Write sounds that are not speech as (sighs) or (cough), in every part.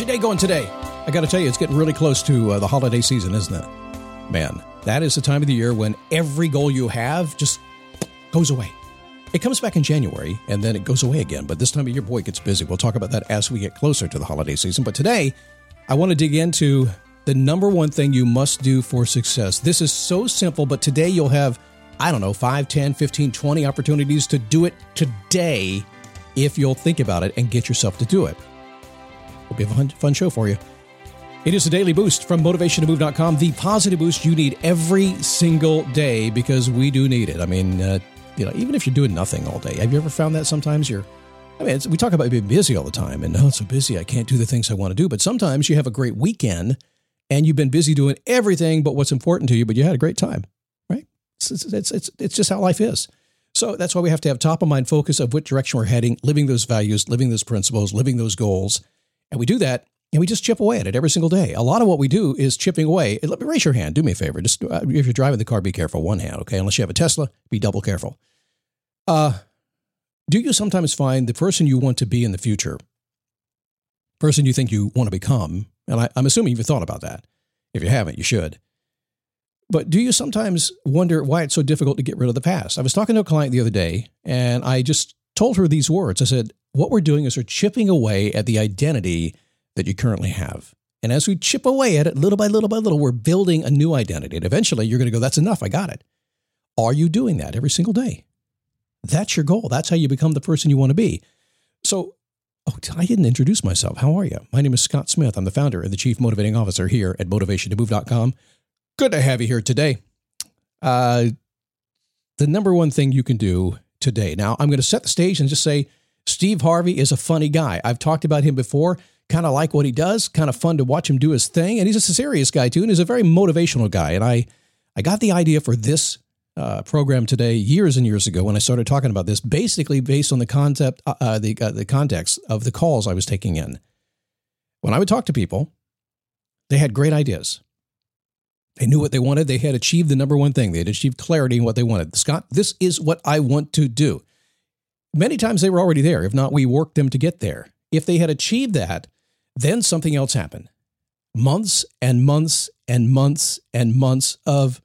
Your day going today? I got to tell you, it's getting really close to uh, the holiday season, isn't it? Man, that is the time of the year when every goal you have just goes away. It comes back in January and then it goes away again, but this time of year, boy, it gets busy. We'll talk about that as we get closer to the holiday season. But today, I want to dig into the number one thing you must do for success. This is so simple, but today you'll have, I don't know, 5, 10, 15, 20 opportunities to do it today if you'll think about it and get yourself to do it. It'll be a fun, fun show for you. It is a daily boost from motivationtomove.com, the positive boost you need every single day because we do need it. I mean, uh, you know, even if you're doing nothing all day, have you ever found that sometimes you're, I mean, we talk about being busy all the time and oh, it's so busy, I can't do the things I want to do. But sometimes you have a great weekend and you've been busy doing everything but what's important to you, but you had a great time, right? It's, it's, it's, it's just how life is. So that's why we have to have top of mind focus of what direction we're heading, living those values, living those principles, living those goals and we do that and we just chip away at it every single day. A lot of what we do is chipping away. Let me raise your hand. Do me a favor. Just uh, if you're driving the car, be careful. One hand, okay? Unless you have a Tesla, be double careful. Uh, do you sometimes find the person you want to be in the future, person you think you want to become, and I, I'm assuming you've thought about that. If you haven't, you should. But do you sometimes wonder why it's so difficult to get rid of the past? I was talking to a client the other day, and I just told her these words. I said, what we're doing is we're chipping away at the identity that you currently have. And as we chip away at it little by little by little, we're building a new identity. And eventually you're going to go, that's enough. I got it. Are you doing that every single day? That's your goal. That's how you become the person you want to be. So, oh, I didn't introduce myself. How are you? My name is Scott Smith. I'm the founder and the chief motivating officer here at motivationtomove.com. Good to have you here today. Uh, the number one thing you can do today. Now, I'm going to set the stage and just say, Steve Harvey is a funny guy. I've talked about him before. Kind of like what he does. Kind of fun to watch him do his thing. And he's a serious guy too, and he's a very motivational guy. And I, I got the idea for this uh, program today years and years ago when I started talking about this, basically based on the concept, uh, uh the uh, the context of the calls I was taking in. When I would talk to people, they had great ideas. They knew what they wanted. They had achieved the number one thing. They had achieved clarity in what they wanted. Scott, this is what I want to do. Many times they were already there. If not, we worked them to get there. If they had achieved that, then something else happened. Months and months and months and months of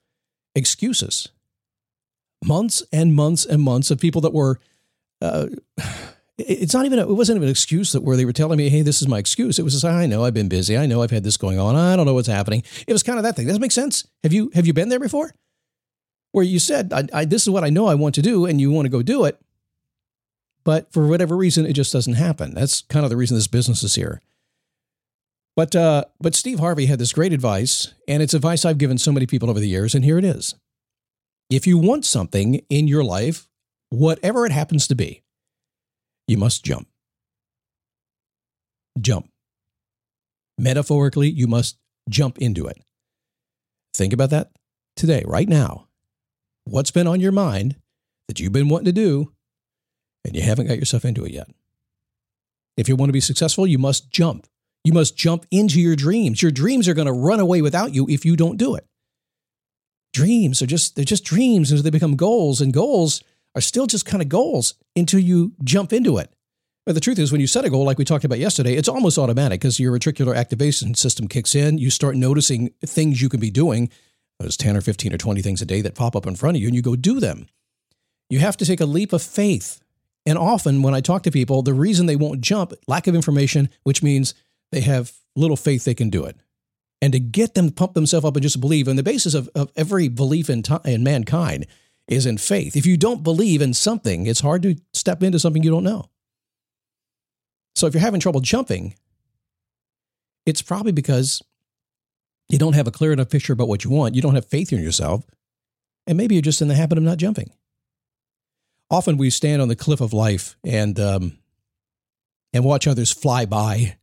excuses. Months and months and months of people that were. Uh, it's not even. A, it wasn't even an excuse that where they were telling me, "Hey, this is my excuse." It was just, "I know I've been busy. I know I've had this going on. I don't know what's happening." It was kind of that thing. Does that make sense? Have you have you been there before? Where you said, I, I, "This is what I know I want to do," and you want to go do it, but for whatever reason, it just doesn't happen. That's kind of the reason this business is here. But uh, but Steve Harvey had this great advice, and it's advice I've given so many people over the years, and here it is. If you want something in your life, whatever it happens to be, you must jump. Jump. Metaphorically, you must jump into it. Think about that today, right now. What's been on your mind that you've been wanting to do and you haven't got yourself into it yet. If you want to be successful, you must jump. You must jump into your dreams. Your dreams are going to run away without you if you don't do it. Dreams are just they're just dreams until they become goals and goals are still just kind of goals until you jump into it. But the truth is when you set a goal like we talked about yesterday, it's almost automatic because your reticular activation system kicks in, you start noticing things you can be doing, those 10 or 15 or 20 things a day that pop up in front of you and you go do them. You have to take a leap of faith and often when I talk to people, the reason they won't jump, lack of information, which means they have little faith they can do it. And to get them to pump themselves up and just believe, and the basis of, of every belief in, t- in mankind is in faith. If you don't believe in something, it's hard to step into something you don't know. So if you're having trouble jumping, it's probably because you don't have a clear enough picture about what you want. You don't have faith in yourself. And maybe you're just in the habit of not jumping often we stand on the cliff of life and um, and watch others fly by.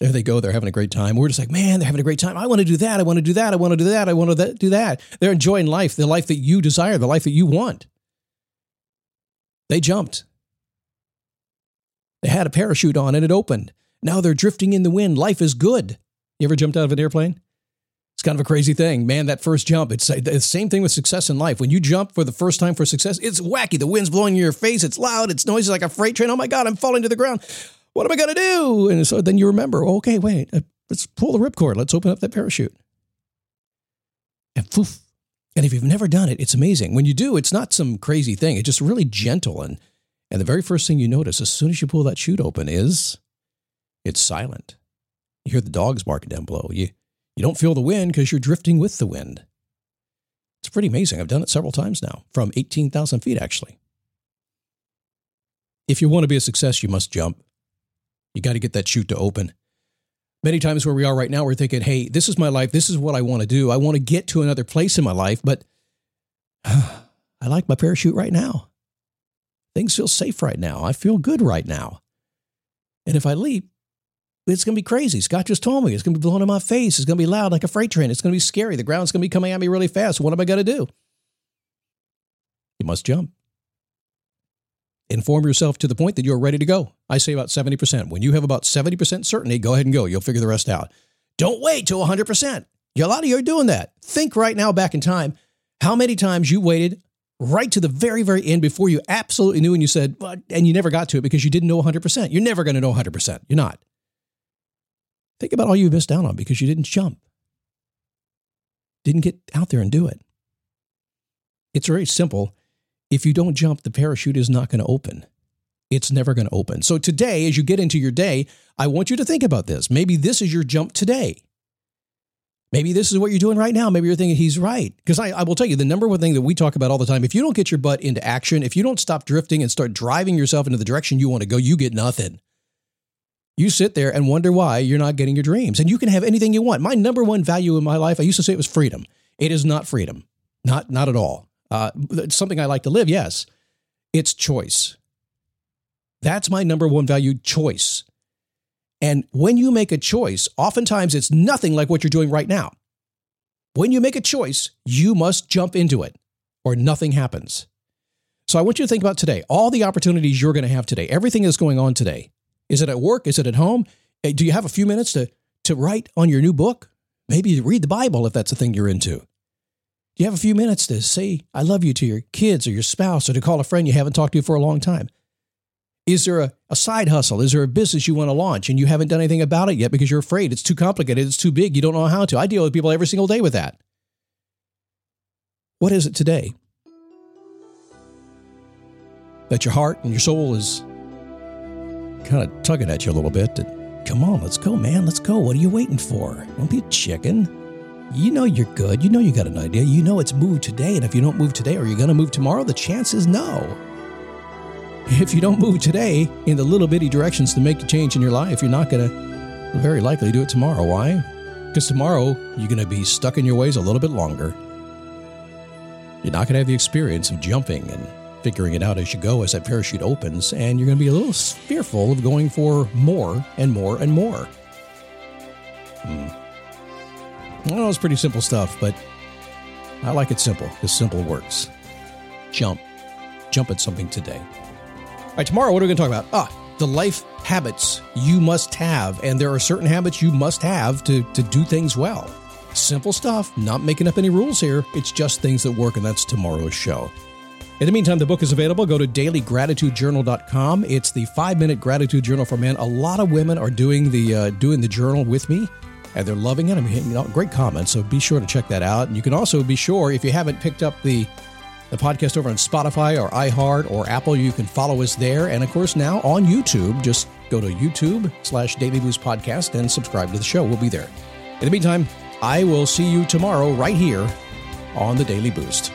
There they go. They're having a great time. We're just like, man, they're having a great time. I want to do that. I want to do that. I want to do that. I want to do that. They're enjoying life, the life that you desire, the life that you want. They jumped. They had a parachute on and it opened. Now they're drifting in the wind. Life is good. You ever jumped out of an airplane? It's kind of a crazy thing, man. That first jump, it's the same thing with success in life. When you jump for the first time for success, it's wacky. The wind's blowing in your face. It's loud. It's noisy like a freight train. Oh my God, I'm falling to the ground. What am I going to do? And so then you remember, okay, wait, uh, let's pull the ripcord. Let's open up that parachute. And poof. And if you've never done it, it's amazing. When you do, it's not some crazy thing. It's just really gentle. And, and the very first thing you notice as soon as you pull that chute open is it's silent. You hear the dogs barking down below. You, you don't feel the wind because you're drifting with the wind. It's pretty amazing. I've done it several times now, from 18,000 feet, actually. If you want to be a success, you must jump. You got to get that chute to open. Many times where we are right now, we're thinking, hey, this is my life. This is what I want to do. I want to get to another place in my life, but (sighs) I like my parachute right now. Things feel safe right now. I feel good right now. And if I leap, it's going to be crazy. Scott just told me it's going to be blowing in my face. It's going to be loud like a freight train. It's going to be scary. The ground's going to be coming at me really fast. What am I going to do? You must jump. Inform yourself to the point that you're ready to go. I say about 70%. When you have about 70% certainty, go ahead and go. You'll figure the rest out. Don't wait till 100%. A lot of you are doing that. Think right now back in time how many times you waited right to the very, very end before you absolutely knew and you said, and you never got to it because you didn't know 100%. You're never going to know 100%. You're not. Think about all you missed out on because you didn't jump, didn't get out there and do it. It's very simple. If you don't jump, the parachute is not going to open. It's never going to open. So today, as you get into your day, I want you to think about this. Maybe this is your jump today. Maybe this is what you're doing right now. Maybe you're thinking he's right. Because I, I, will tell you, the number one thing that we talk about all the time if you don't get your butt into action, if you don't stop drifting and start driving yourself into the direction you want to go, you get nothing. You sit there and wonder why you're not getting your dreams. And you can have anything you want. My number one value in my life, I used to say it was freedom. It is not freedom. Not not at all. Uh, something I like to live, yes. It's choice. That's my number one value, choice. And when you make a choice, oftentimes it's nothing like what you're doing right now. When you make a choice, you must jump into it or nothing happens. So I want you to think about today, all the opportunities you're going to have today, everything that's going on today. Is it at work? Is it at home? Do you have a few minutes to, to write on your new book? Maybe read the Bible if that's the thing you're into. Do you have a few minutes to say, I love you to your kids or your spouse or to call a friend you haven't talked to for a long time? Is there a, a side hustle? Is there a business you want to launch and you haven't done anything about it yet because you're afraid it's too complicated, it's too big, you don't know how to? I deal with people every single day with that. What is it today? That your heart and your soul is kind of tugging at you a little bit. To, Come on, let's go, man. Let's go. What are you waiting for? Don't be a chicken. You know you're good. You know you got an idea. You know it's moved today. And if you don't move today, are you going to move tomorrow? The chance is no. If you don't move today in the little bitty directions to make a change in your life, you're not going to very likely do it tomorrow. Why? Because tomorrow you're going to be stuck in your ways a little bit longer. You're not going to have the experience of jumping and figuring it out as you go as that parachute opens, and you're going to be a little fearful of going for more and more and more. Hmm. Well, it's pretty simple stuff, but I like it simple because simple works. Jump. Jump at something today. All right, tomorrow, what are we going to talk about? Ah, the life habits you must have. And there are certain habits you must have to, to do things well. Simple stuff, not making up any rules here. It's just things that work, and that's tomorrow's show. In the meantime, the book is available. Go to dailygratitudejournal.com. It's the five minute gratitude journal for men. A lot of women are doing the uh, doing the journal with me, and they're loving it. I mean, you know, great comments. So be sure to check that out. And you can also be sure if you haven't picked up the the podcast over on Spotify or iHeart or Apple, you can follow us there. And of course, now on YouTube, just go to YouTube slash Daily Boost Podcast and subscribe to the show. We'll be there. In the meantime, I will see you tomorrow right here on the Daily Boost.